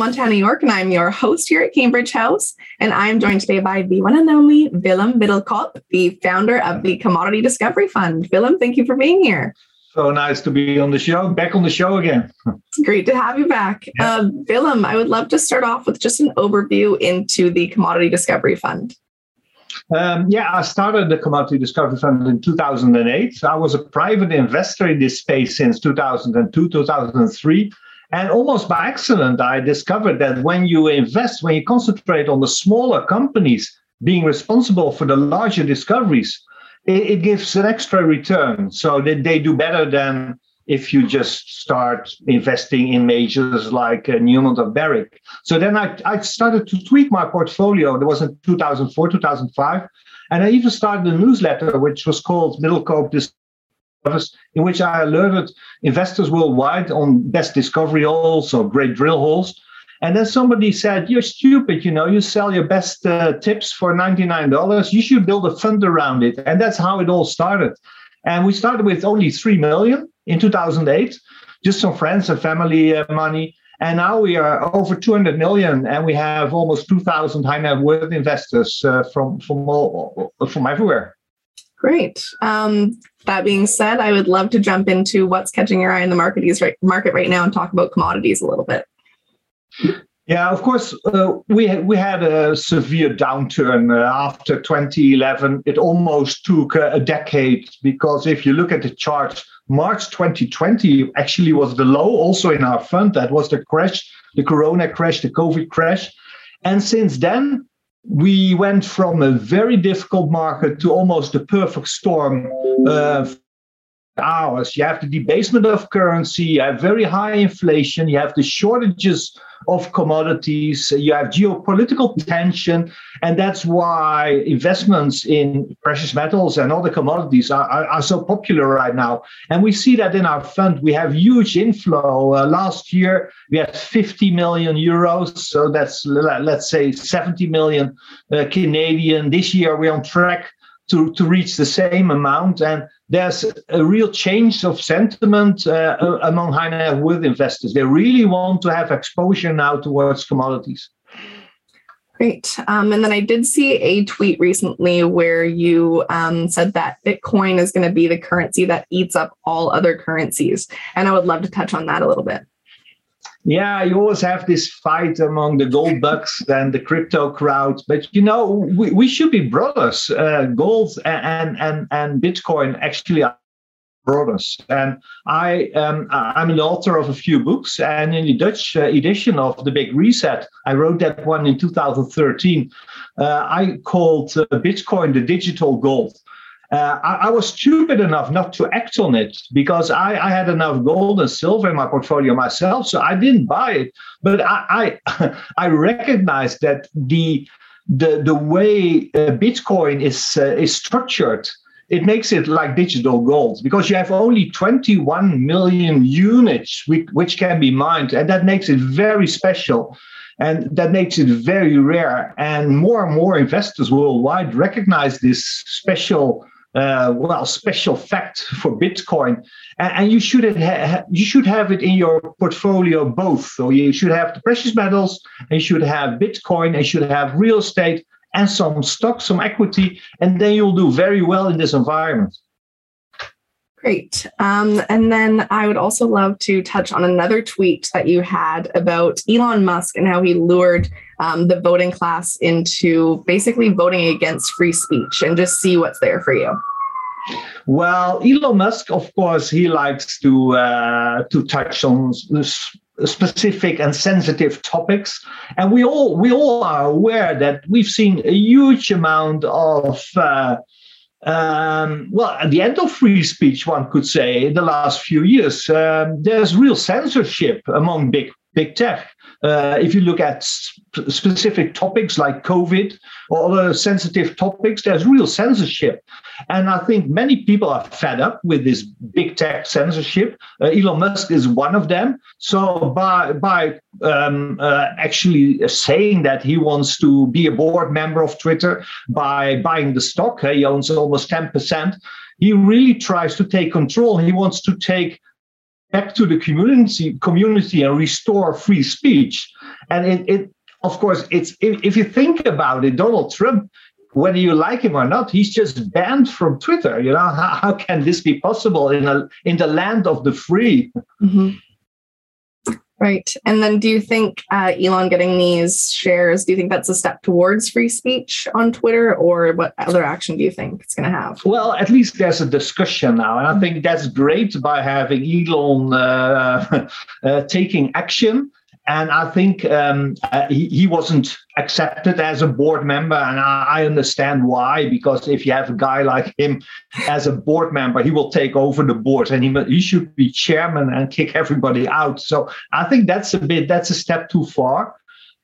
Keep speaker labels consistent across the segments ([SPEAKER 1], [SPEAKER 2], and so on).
[SPEAKER 1] Montana, Yorke, and I'm your host here at Cambridge House. And I'm joined today by the one and only Willem Middelkoop, the founder of the Commodity Discovery Fund. Willem, thank you for being here.
[SPEAKER 2] So nice to be on the show, back on the show again.
[SPEAKER 1] It's great to have you back. Yeah. Uh, Willem, I would love to start off with just an overview into the Commodity Discovery Fund.
[SPEAKER 2] Um, yeah, I started the Commodity Discovery Fund in 2008. I was a private investor in this space since 2002, 2003. And almost by accident, I discovered that when you invest, when you concentrate on the smaller companies being responsible for the larger discoveries, it, it gives an extra return. So that they do better than if you just start investing in majors like uh, Newmont or Barrick. So then I, I started to tweak my portfolio. That was in 2004, 2005. And I even started a newsletter, which was called Middelkoop Discovers, in which I alerted investors worldwide on best discovery holes or great drill holes. And then somebody said, You're stupid, you know, you sell your best uh, tips for $99. You should build a fund around it. And that's how it all started. And we started with only 3 million in 2008, just some friends and family uh, money. And now we are over 200 million, and we have almost 2,000 high net worth investors uh, from from all, from everywhere.
[SPEAKER 1] Great. Um, that being said, I would love to jump into what's catching your eye in the market right, market right now and talk about commodities a little bit.
[SPEAKER 2] Yeah, of course, uh, we we had a severe downturn uh, after 2011. It almost took a decade because if you look at the chart, March 2020 actually was the low, also in our fund. That was the crash, the Corona crash, the COVID crash, and since then we went from a very difficult market to almost a perfect storm. Uh, Hours. You have the debasement of currency, you have very high inflation, you have the shortages of commodities, you have geopolitical tension, and that's why investments in precious metals and other commodities are, are, are so popular right now. And we see that in our fund, we have huge inflow. Uh, last year, we had 50 million euros, so that's let's say 70 million uh, Canadian. This year, we're on track to, to reach the same amount. And there's a real change of sentiment uh, among high net worth investors. They really want to have exposure now towards commodities.
[SPEAKER 1] Great. Um, and then I did see a tweet recently where you um, said that Bitcoin is going to be the currency that eats up all other currencies. And I would love to touch on that a little bit.
[SPEAKER 2] Yeah, you always have this fight among the gold bugs and the crypto crowd, but you know we, we should be brothers. Uh, gold and and and Bitcoin actually are brothers. And I um, I'm an author of a few books, and in the Dutch uh, edition of the Big Reset, I wrote that one in 2013. Uh, I called uh, Bitcoin the digital gold. Uh, I, I, was stupid enough not to act on it because I, I, had enough gold and silver in my portfolio myself, so I didn't buy it. But I I, I recognized that the the the way uh, Bitcoin is uh, is structured, it makes it like digital gold because you have only 21 million units which, which can be mined, and that makes it very special. And that makes it very rare. And more and more investors worldwide recognize this special uh, well special fact for Bitcoin, and, and you should ha- you should have it in your portfolio both. So you should have the precious metals, and you should have Bitcoin, and you should have real estate and some stock, some equity, and then you'll do very well in this environment.
[SPEAKER 1] Great. Um, and then I would also love to touch on another tweet that you had about Elon Musk and how he lured um, the voting class into basically voting against free speech and just see what's there for you.
[SPEAKER 2] Well, Elon Musk, of course, he likes to uh, to touch on specific and sensitive topics, and we all we all are aware that we've seen a huge amount of uh, um, well, at the end of free speech, one could say, in the last few years, um, there's real censorship among big big tech. Uh, if you look at sp- specific topics like COVID or other sensitive topics, there's real censorship. And I think many people are fed up with this big tech censorship. Uh, Elon Musk is one of them. So by, by um, uh, actually saying that he wants to be a board member of Twitter, by buying the stock, he owns almost 10%, he really tries to take control. He wants to take back to the community community and restore free speech. And it, it of course, it's if, if you think about it, Donald Trump whether you like him or not, he's just banned from Twitter. You know, how, how can this be possible in a in the land of the free? Mm-hmm.
[SPEAKER 1] Right. And then do you think uh, Elon getting these shares, do you think that's a step towards free speech on Twitter or what other action do you think it's going to have?
[SPEAKER 2] Well, at least there's a discussion now. And I think that's great by having Elon uh, uh, taking action and I think um, uh, he, he wasn't accepted as a board member, and I, I, understand why. Because if you have a guy like him as a board member, he will take over the board, and he he should be chairman and kick everybody out. So I think that's a bit that's a step too far.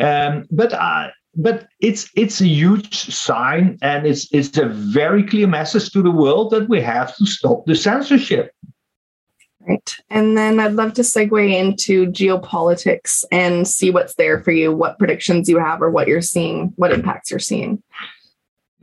[SPEAKER 2] Um, but I, but it's it's a huge sign, and it's it's a very clear message to the world that we have to stop the censorship.
[SPEAKER 1] Right. And then I'd love to segue into geopolitics and see what's there for you, what predictions you have, or what you're seeing, what impacts you're seeing.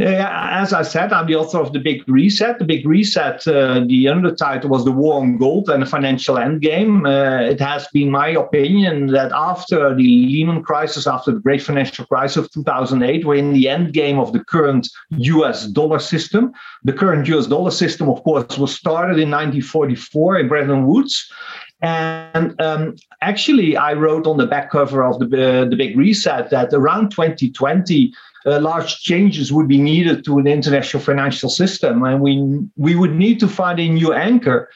[SPEAKER 2] As I said, I'm the author of The Big Reset. The Big Reset, uh, the undertitle was The War on Gold and the Financial Endgame. Uh, it has been my opinion that after the Lehman crisis, after the great financial crisis of 2008, we're in the endgame of the current US dollar system. The current US dollar system, of course, was started in 1944 in Bretton Woods. And um, actually, I wrote on the back cover of the, uh, the Big Reset that around 2020, uh, large changes would be needed to an international financial system, and we we would need to find a new anchor,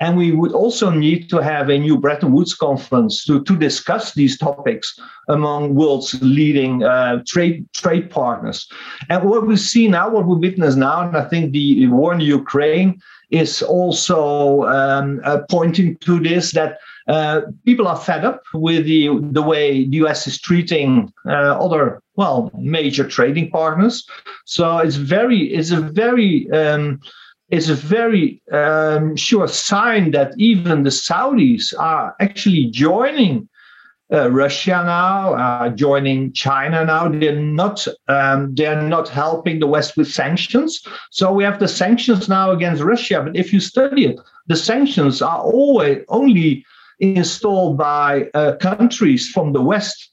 [SPEAKER 2] and we would also need to have a new Bretton Woods conference to to discuss these topics among world's leading uh, trade trade partners. And what we see now, what we witness now, and I think the war in Ukraine is also um, uh, pointing to this that uh, people are fed up with the the way the US is treating uh, other well major trading partners. So it's very it's a very um, it's a very um, sure sign that even the Saudis are actually joining uh, Russia now, uh, joining China now. They're not um, they're not helping the West with sanctions. So we have the sanctions now against Russia. But if you study it, the sanctions are always only installed by uh, countries from the West.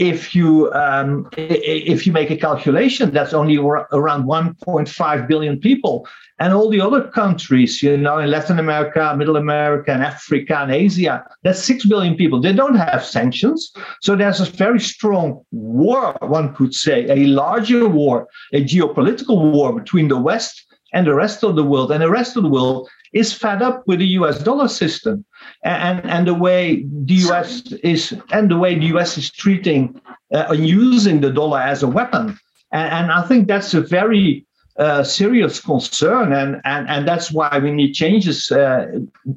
[SPEAKER 2] If you um, if you make a calculation, that's only around 1.5 billion people, and all the other countries, you know, in Latin America, Middle America, and Africa and Asia, that's six billion people. They don't have sanctions, so there's a very strong war, one could say, a larger war, a geopolitical war between the West and the rest of the world, and the rest of the world is fed up with the US dollar system and, and the way the US is and the way the US is treating uh, and using the dollar as a weapon. And, and I think that's a very uh, serious concern, and, and, and that's why we need changes uh,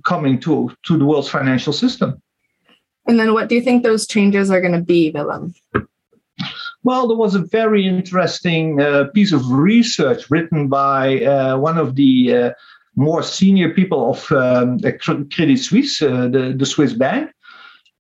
[SPEAKER 2] coming to, to the world's financial system.
[SPEAKER 1] And then, what do you think those changes are going to be, Willem?
[SPEAKER 2] Well, there was a very interesting uh, piece of research written by uh, one of the uh, more senior people of um, Credit Suisse, uh, the, the Swiss bank.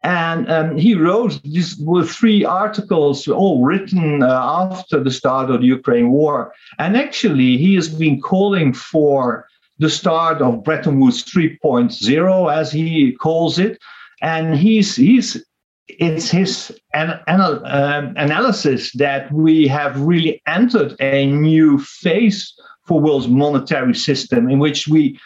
[SPEAKER 2] And um, he wrote these were three articles, all written uh, after the start of the Ukraine war. And actually, he has been calling for the start of Bretton Woods 3.0, as he calls it. And he's he's it's his an, uh, analysis that we have really entered a new phase for world's monetary system in which we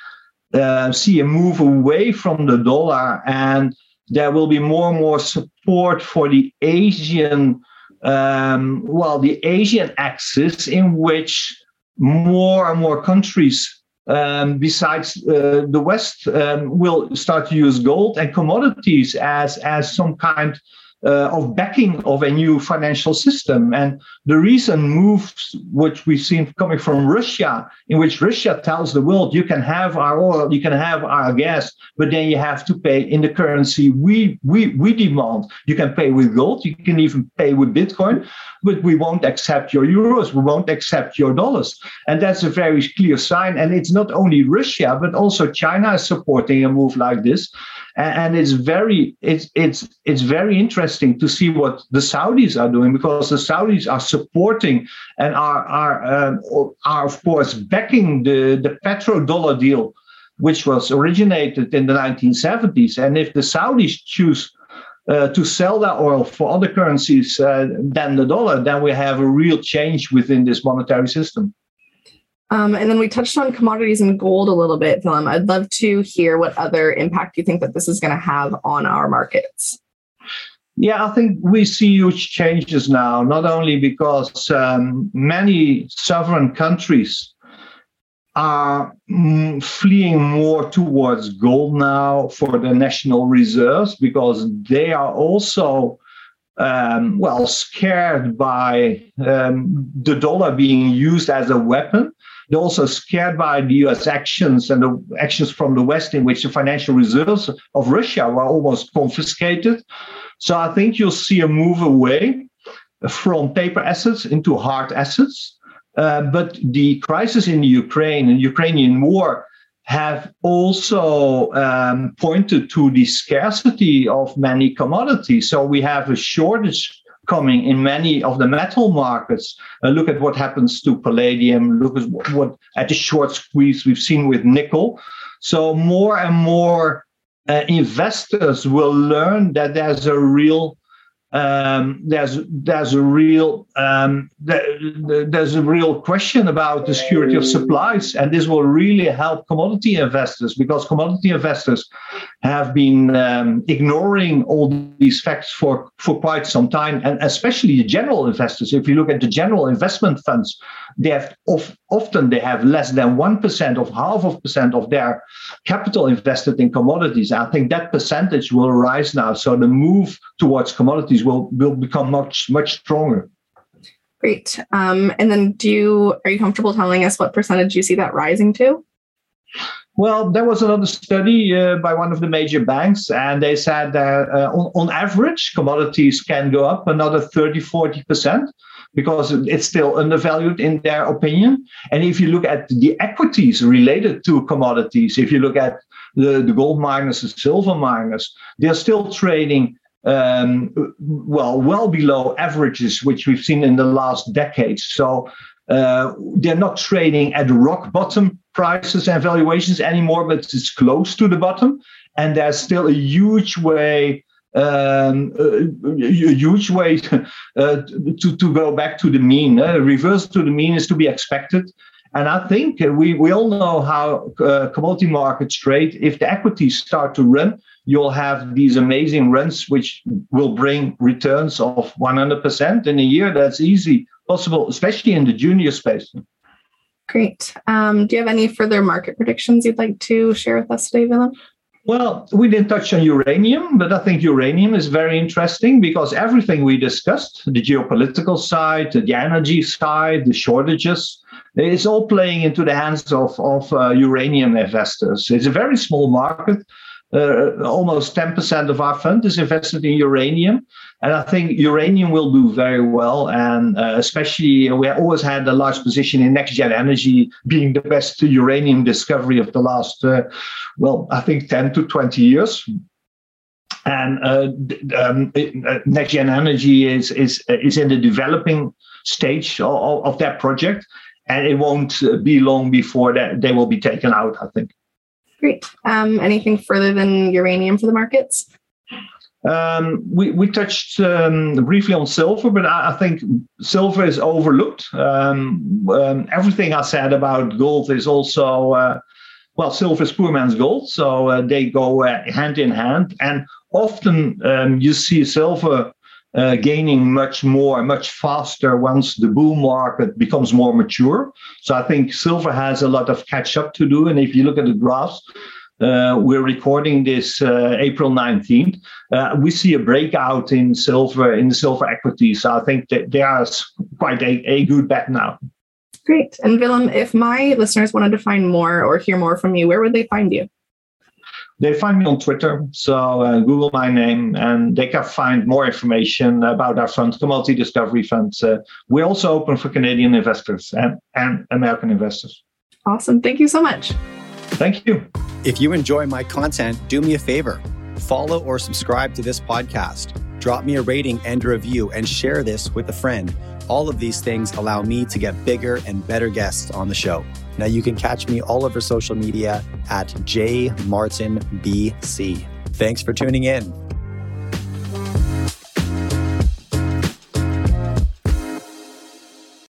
[SPEAKER 2] uh, see a move away from the dollar and there will be more and more support for the Asian, um, well, the Asian axis in which more and more countries um, besides uh, the West um, will start to use gold and commodities as as some kind uh, of backing of a new financial system. And the recent moves, which we've seen coming from Russia, in which Russia tells the world, you can have our oil, you can have our gas, but then you have to pay in the currency we we we demand. You can pay with gold, you can even pay with Bitcoin, but we won't accept your euros, we won't accept your dollars. And that's a very clear sign. And it's not only Russia, but also China is supporting a move like this and it's very it's it's it's very interesting to see what the Saudis are doing because the Saudis are supporting and are are um, are of course backing the the petrodollar deal which was originated in the 1970s. And if the Saudis choose uh, to sell that oil for other currencies uh, than the dollar, then we have a real change within this monetary system.
[SPEAKER 1] Um, and then we touched on commodities and gold a little bit, Willem. I'd love to hear what other impact you think that this is going to have on our markets.
[SPEAKER 2] Yeah, I think we see huge changes now, not only because um, many sovereign countries are mm, fleeing more towards gold now for the national reserves because they are also um, well scared by um, the dollar being used as a weapon they're also scared by the US actions and the actions from the West, in which the financial reserves of Russia were almost confiscated. So I think you'll see a move away from paper assets into hard assets. Uh, but the crisis in Ukraine and Ukrainian war have also um, pointed to the scarcity of many commodities. So we have a shortage coming in many of the metal markets. Uh, look at what happens to palladium. Look at what, what, at the short squeeze we've seen with nickel. So more and more uh, investors will learn that there's a real um, there's there's a real um, there's a real question about the security of supplies, and this will really help commodity investors because commodity investors have been um, ignoring all these facts for for quite some time, and especially the general investors. If you look at the general investment funds, they have of, often they have less than one percent of half of percent of their capital invested in commodities. I think that percentage will rise now. So the move towards commodities will will become much much stronger.
[SPEAKER 1] Great. Um, and then, do you are you comfortable telling us what percentage you see that rising to?
[SPEAKER 2] Well, there was another study uh, by one of the major banks, and they said that uh, on, on average, commodities can go up another 30, 40% because it's still undervalued in their opinion. And if you look at the equities related to commodities, if you look at the, the gold miners, the silver miners, they're still trading um, well, well below averages, which we've seen in the last decades. So uh, they're not trading at rock bottom prices and valuations anymore, but it's close to the bottom. And there's still a huge way, um, a huge way uh, to, to go back to the mean. Uh, reverse to the mean is to be expected. And I think we, we all know how uh, commodity markets trade. If the equities start to run, you'll have these amazing runs, which will bring returns of 100% in a year. That's easy, possible, especially in the junior space.
[SPEAKER 1] Great. Um, do you have any further market predictions you'd like to share with us today, Willem?
[SPEAKER 2] Well, we didn't touch on uranium, but I think uranium is very interesting because everything we discussed the geopolitical side, the energy side, the shortages it's all playing into the hands of, of uh, uranium investors. It's a very small market, uh, almost 10% of our fund is invested in uranium. And I think uranium will do very well. And uh, especially, we always had a large position in NexGen Energy being the best uranium discovery of the last, uh, well, I think 10 to 20 years. And uh, um, uh, NexGen Energy is, is, is in the developing stage of, of that project. And it won't be long before that they will be taken out, I think.
[SPEAKER 1] Great. Um, anything further than uranium for the markets?
[SPEAKER 2] Um, we, we touched um, briefly on silver, but I, I think silver is overlooked. Um, um everything I said about gold is also, uh, well, silver is poor man's gold, so uh, they go uh, hand in hand. And often um, you see silver uh, gaining much more, much faster once the bull market becomes more mature. So I think silver has a lot of catch up to do. And if you look at the graphs, uh, we're recording this uh, April 19th. Uh, we see a breakout in silver, in the silver equity. So I think that there's quite a, a good bet now.
[SPEAKER 1] Great. And Willem, if my listeners wanted to find more or hear more from you, where would they find you?
[SPEAKER 2] They find me on Twitter, so uh, Google my name, and they can find more information about our fund, Commodity Discovery Fund. Uh, we're also open for Canadian investors and, and American investors.
[SPEAKER 1] Awesome. Thank you so much.
[SPEAKER 2] Thank you.
[SPEAKER 3] If you enjoy my content, do me a favor follow or subscribe to this podcast. Drop me a rating and a review and share this with a friend All of these things allow me to get bigger and better guests on the show. Now you can catch me all over social media at jmartinbc. Thanks for tuning in.